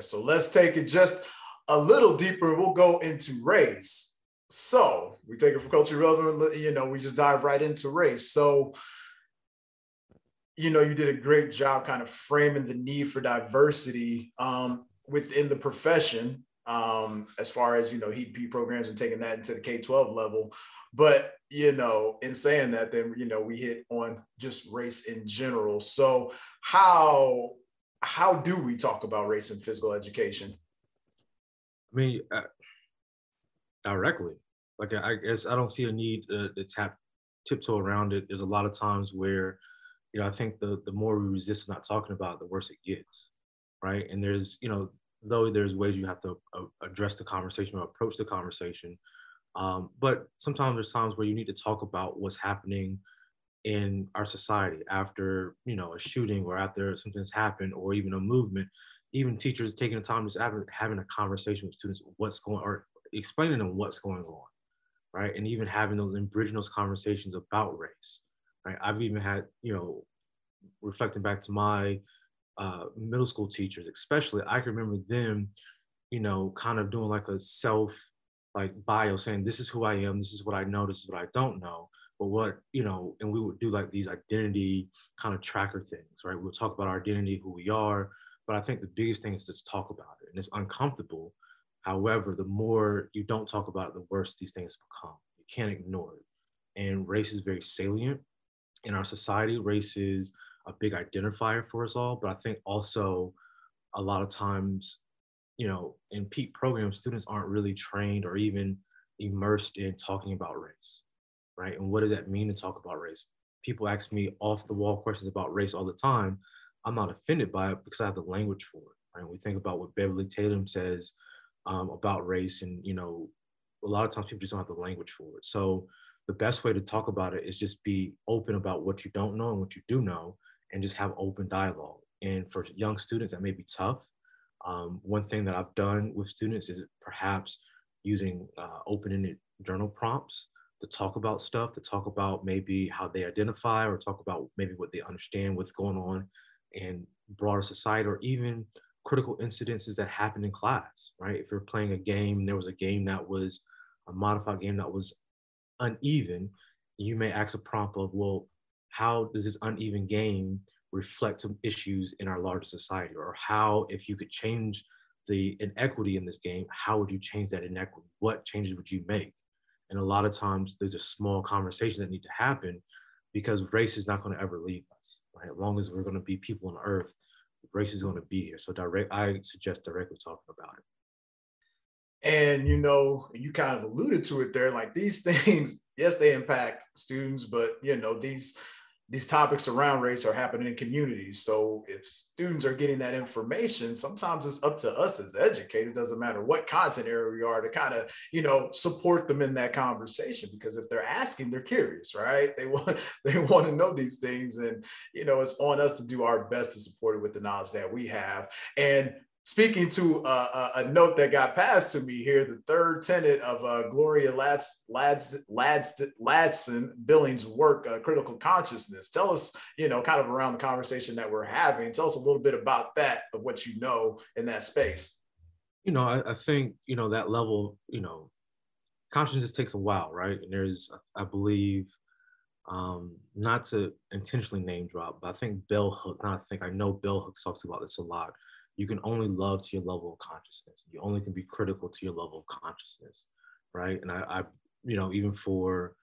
there. So let's take it just a little deeper. We'll go into race. So we take it from culture relevant, you know, we just dive right into race. So, you know, you did a great job kind of framing the need for diversity um, within the profession um, as far as, you know, PETE programs and taking that into the K 12 level. But, you know, in saying that, then, you know, we hit on just race in general. So, how how do we talk about race and physical education? I mean, uh, directly. Like I guess I don't see a need uh, to tap tiptoe around it. There's a lot of times where, you know, I think the the more we resist not talking about, it, the worse it gets, right? And there's, you know, though there's ways you have to uh, address the conversation or approach the conversation, um, but sometimes there's times where you need to talk about what's happening in our society after you know a shooting or after something's happened or even a movement even teachers taking the time to having, having a conversation with students what's going or explaining them what's going on right? And even having those and bridging those conversations about race right? I've even had you know reflecting back to my uh, middle school teachers especially i can remember them you know kind of doing like a self like bio saying this is who i am. This is what i know. This is what i don't know but what you know and we would do like these identity kind of tracker things right? We'll talk about our identity who we are but i think the biggest thing is just talk about it and it's uncomfortable. However the more you don't talk about it the worse these things become. You can't ignore it. And race is very salient. In our society race is a big identifier for us all but i think also a lot of times you know in PETE programs students aren't really trained or even immersed in talking about race right? And what does that mean to talk about race? People ask me off the wall questions about race all the time. I'm not offended by it because I have the language for it. Right? We think about what Beverly Tatum says um, about race, and you know, a lot of times people just don't have the language for it. So the best way to talk about it is just be open about what you don't know and what you do know, and just have open dialogue. And for young students, that may be tough. Um, one thing that I've done with students is perhaps using uh, open-ended journal prompts to talk about stuff, to talk about maybe how they identify or talk about maybe what they understand, what's going on in broader society, or even critical incidences that happen in class, right? If you're playing a game, there was a game that was a modified game that was uneven, you may ask a prompt of, well, how does this uneven game reflect some issues in our larger society? Or how, if you could change the inequity in this game, how would you change that inequity? What changes would you make? And a lot of times there's a small conversation that need to happen because race is not going to ever leave us. Right? As long as we're going to be people on earth, race is going to be here. So direct, I suggest directly talking about it. And you know, you kind of alluded to it there. Like these things, yes, they impact students, but you know, these these topics around race are happening in communities. So if students are getting that information, sometimes it's up to us as educators, doesn't matter what content area we are to kind of, you know, support them in that conversation. Because if they're asking, they're curious, right? They want they want to know these things. And, you know, it's on us to do our best to support it with the knowledge that we have. And speaking to a, a, note that got passed to me here, the third tenet of uh, Gloria Lads, Lads, Lads, Ladson Billings' work, uh, Critical Consciousness. Tell us, you know, kind of around the conversation that we're having. Tell us a little bit about that, of what you know in that space. You know, I, I think, you know, that level, you know, consciousness takes a while, right? And there's, I believe, um, not to intentionally name drop, but I think Bell Hook, not I think, I know Bell Hooks talks about this a lot you can only love to your level of consciousness. You only can be critical to your level of consciousness, right? And I, I you know, even for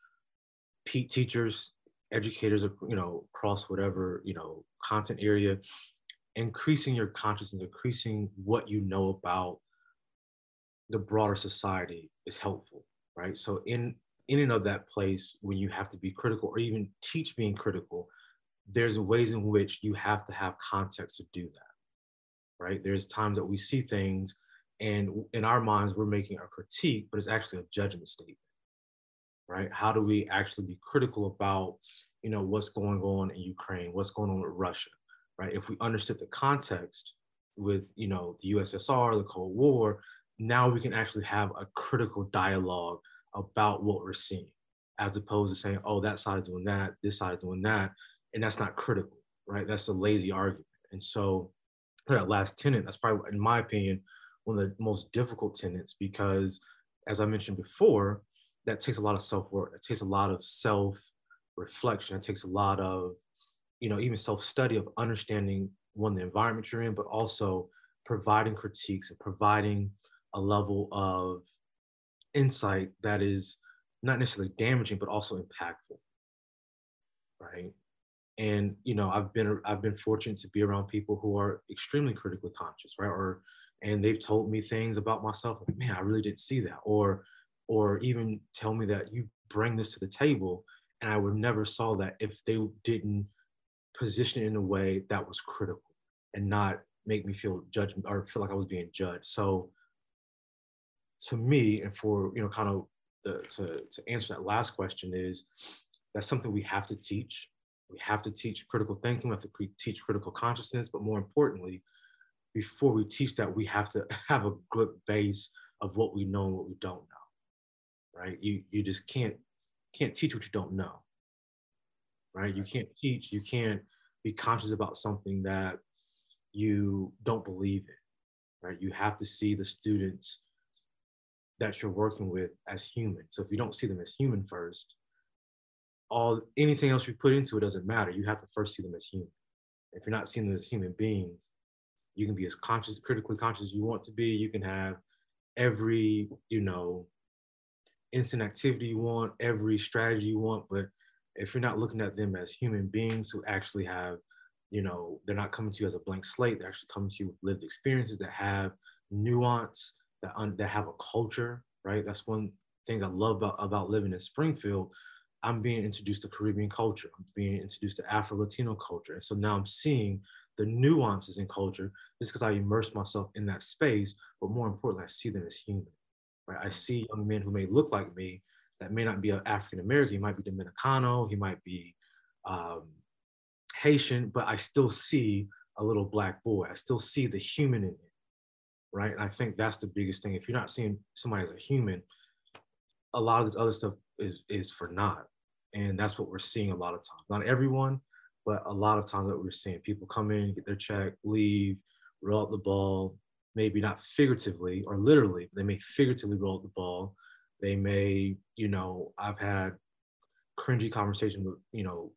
teachers, educators, you know, across whatever, you know, content area, increasing your consciousness, increasing what you know about the broader society is helpful, right? So in in and of that place, when you have to be critical or even teach being critical, there's ways in which you have to have context to do that right? There's times that we see things and in our minds we're making a critique, but it's actually a judgment statement, right? How do we actually be critical about, you know, what's going on in Ukraine, what's going on with Russia, right? If we understood the context with, you know, the USSR, the Cold War, now we can actually have a critical dialogue about what we're seeing, as opposed to saying, oh, that side is doing that, this side is doing that, and that's not critical, right? That's a lazy argument. And so that last tenant, that's probably, in my opinion, one of the most difficult tenants because, as I mentioned before, that takes a lot of self work. It takes a lot of self reflection. It takes a lot of, you know, even self study of understanding one the environment you're in, but also providing critiques and providing a level of insight that is not necessarily damaging, but also impactful. Right. And you know, I've been I've been fortunate to be around people who are extremely critically conscious, right? Or and they've told me things about myself, like, man, I really didn't see that. Or or even tell me that you bring this to the table and I would never saw that if they didn't position it in a way that was critical and not make me feel judged or feel like I was being judged. So to me, and for you know, kind of the, to to answer that last question is that's something we have to teach. We have to teach critical thinking. We have to teach critical consciousness. But more importantly, before we teach that, we have to have a good base of what we know and what we don't know. Right? You you just can't can't teach what you don't know. Right? You can't teach. You can't be conscious about something that you don't believe in. Right? You have to see the students that you're working with as human. So if you don't see them as human first, all anything else you put into it doesn't matter. You have to first see them as human. If you're not seeing them as human beings, you can be as conscious, critically conscious as you want to be. You can have every, you know, instant activity you want, every strategy you want, but if you're not looking at them as human beings who actually have, you know, they're not coming to you as a blank slate, they're actually coming to you with lived experiences that have nuance, that, un- that have a culture, right? That's one thing I love about, about living in Springfield. I'm being introduced to Caribbean culture. I'm being introduced to Afro Latino culture. And so now I'm seeing the nuances in culture just because I immerse myself in that space. But more importantly, I see them as human. Right? I see young men who may look like me that may not be African American. He might be Dominicano. He might be um, Haitian, but I still see a little black boy. I still see the human in it right? And I think that's the biggest thing. If you're not seeing somebody as a human, a lot of this other stuff is is for naught. And that's what we're seeing a lot of times. Not everyone, but a lot of times that we're seeing people come in, get their check, leave, roll out the ball, maybe not figuratively or literally, they may figuratively roll out the ball. They may, you know, I've had cringy conversation with, you know,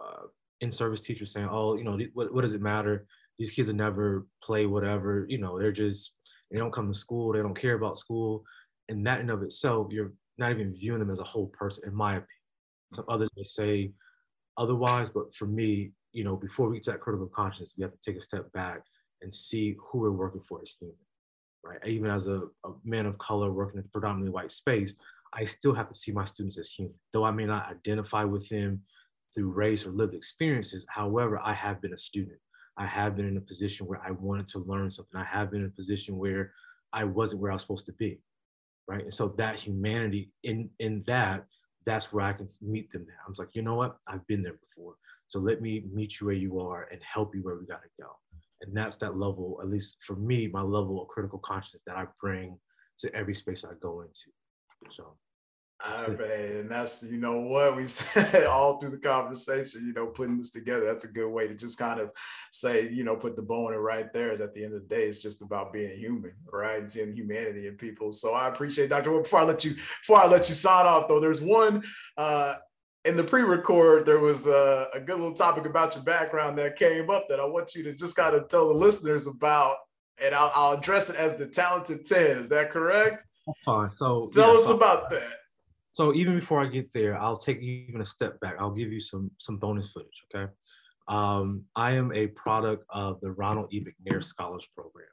uh, in-service teachers saying, oh, you know, what, what does it matter? these kids will never play whatever, you know, they're just, they don't come to school, they don't care about school. And that in of itself, you're not even viewing them as a whole person, in my opinion. Some others may say otherwise, but for me, you know, before we reach that critical consciousness, we have to take a step back and see who we're working for as human, right? Even as a, a man of color working in a predominantly white space, I still have to see my students as human. Though I may not identify with them through race or lived experiences, however, I have been a student. I have been in a position where I wanted to learn something. I have been in a position where I wasn't where I was supposed to be. Right. And so that humanity in in that, that's where I can meet them now. I was like, you know what? I've been there before. So let me meet you where you are and help you where we gotta go. And that's that level, at least for me, my level of critical consciousness that I bring to every space I go into. So uh, man, that's you know what we said all through the conversation. You know, putting this together. That's a good way to just kind of say, you know, put the bow in it right there. Is at the end of the day, it's just about being human, right? And seeing humanity in people. So I appreciate Dr. Well, before I let you before I let you sign off, though, there's one uh, in the pre-record. There was a, a good little topic about your background that came up that I want you to just kind of tell the listeners about, and I'll, I'll address it as the talented ten. Is that correct? Fine. So tell yeah, us about that. So even before I get there, I'll take even a step back. I'll give you some some bonus footage. Okay. Um, I am a product of the Ronald E. McNair Scholars Program,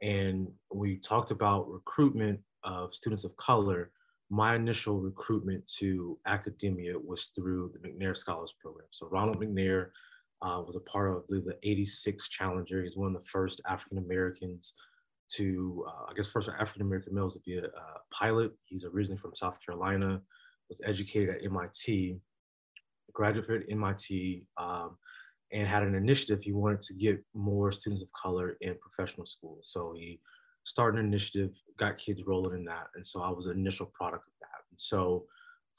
and we talked about recruitment of students of color. My initial recruitment to academia was through the McNair Scholars Program. So Ronald McNair uh, was a part of, I believe, the 86 Challenger. He's one of the first African Americans to, uh, I guess, first African American males to be a, a, pilot. He's originally from South Carolina, was educated at MIT, graduated at MIT, um, and had an initiative. He wanted to get more students of color in professional schools. So he started an initiative, got kids rolling in that. And so I was an initial product of that. And so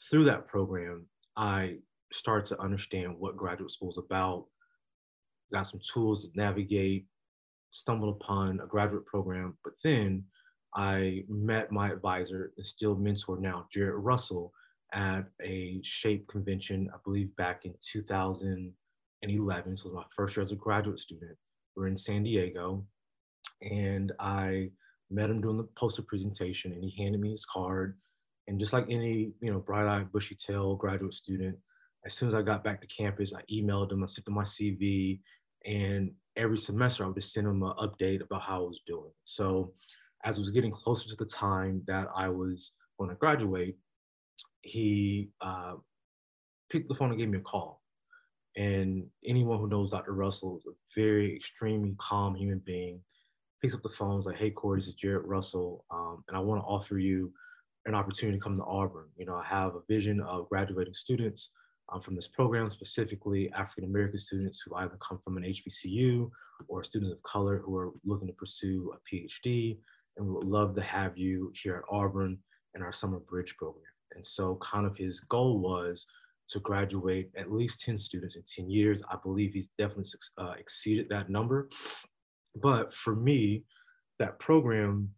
through that program, I started to understand what graduate school is about, got some tools to navigate stumbled upon a graduate program, but then I met my advisor and still mentor now, Jared Russell, at a SHAPE convention, I believe back in 2011. So it was my first year as a graduate student. We're in San Diego. And I met him doing the poster presentation and he handed me his card. And just like any, you know, bright-eyed, bushy-tailed graduate student, as soon as I got back to campus, I emailed him, I sent him my CV, and every semester I would just send him an update about how I was doing. So as it was getting closer to the time that I was going to graduate, he uh, picked the phone and gave me a call. And anyone who knows Dr. Russell is a very extremely calm human being. Picks up the phone, is like, "Hey Korey, this is Jared Russell, um, and I want to offer you an opportunity to come to Auburn. You know, I have a vision of graduating students um, from this program, specifically African American students who either come from an HBCU or students of color who are looking to pursue a PhD and we would love to have you here at Auburn in our summer bridge program. And so kind of his goal was to graduate at least 10 students in 10 years. I believe he's definitely uh, exceeded that number. But for me, that program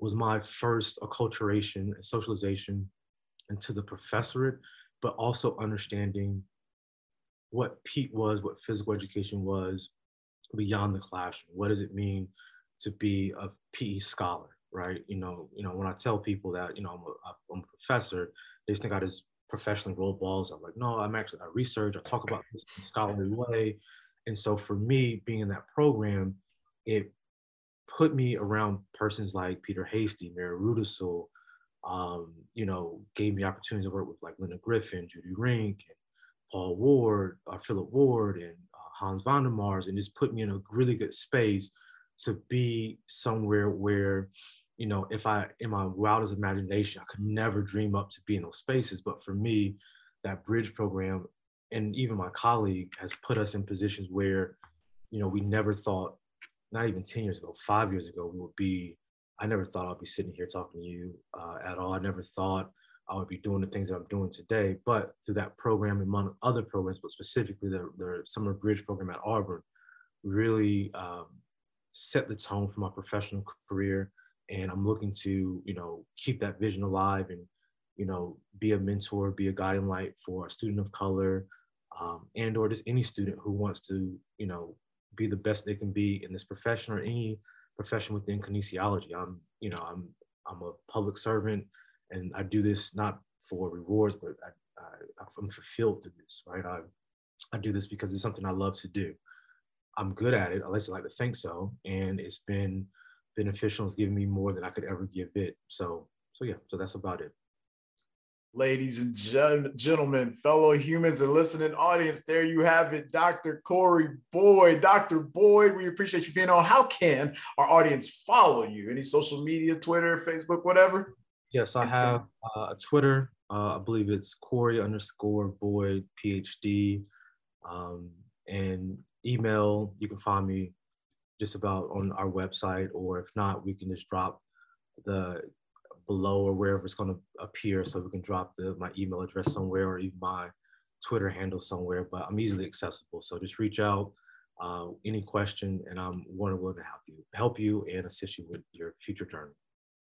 was my first acculturation and socialization into the professorate, but also understanding what PETE was, what physical education was beyond the classroom. What does it mean to be a PE scholar, right? You know, you know, when I tell people that, you know, I'm a, I'm a professor, they think I just professionally roll balls. I'm like, no, I'm actually, I research, I talk about this in a scholarly way. And so for me, being in that program, it put me around persons like Peter Hastie, Mary Rudisill, um, you know, gave me opportunities to work with like Linda Griffin, Judy Rink, and Paul Ward, uh, Philip Ward, and uh, Hans van der Mars, and just put me in a really good space to be somewhere where, you know, if I, in my wildest imagination, I could never dream up to be in those spaces. But for me, that bridge program and even my colleague has put us in positions where, you know, we never thought, not even 10 years ago, five years ago, we would be, I never thought I'd be sitting here talking to you uh, at all. I never thought I would be doing the things that I'm doing today. But through that program, among other programs, but specifically the, the summer bridge program at Auburn, really um, set the tone for my professional career and i'm looking to you know keep that vision alive and you know be a mentor be a guiding light for a student of color um, and or just any student who wants to you know be the best they can be in this profession or any profession within kinesiology i'm you know i'm i'm a public servant and i do this not for rewards but I, I, i'm fulfilled through this right i i do this because it's something i love to do I'm good at it. At least I like to think so. And it's been beneficial. It's given me more than I could ever give it. So, so yeah, so that's about it. Ladies and gentlemen, fellow humans and listening audience, there you have it, Dr. Korey Boyd. Dr. Boyd, we appreciate you being on. How can our audience follow you? Any social media, Twitter, Facebook, whatever? Yes, I have uh, a Twitter. Uh, I believe it's Korey underscore Boyd PhD. Um, and email, you can find me just about on our website, or if not, we can just drop the below or wherever it's going to appear. So we can drop the my email address somewhere or even my Twitter handle somewhere. But I'm easily accessible, so just reach out. Uh, any question, and I'm more than willing to help you, help you, and assist you with your future journey.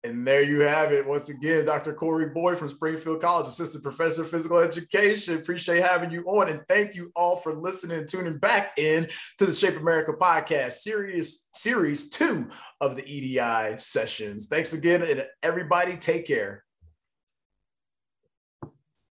And there you have it. Once again, Dr. Korey Boyd from Springfield College, Assistant Professor of Physical Education. Appreciate having you on. And thank you all for listening and tuning back in to the Shape America podcast, series, series two of the EDI sessions. Thanks again. And everybody, take care.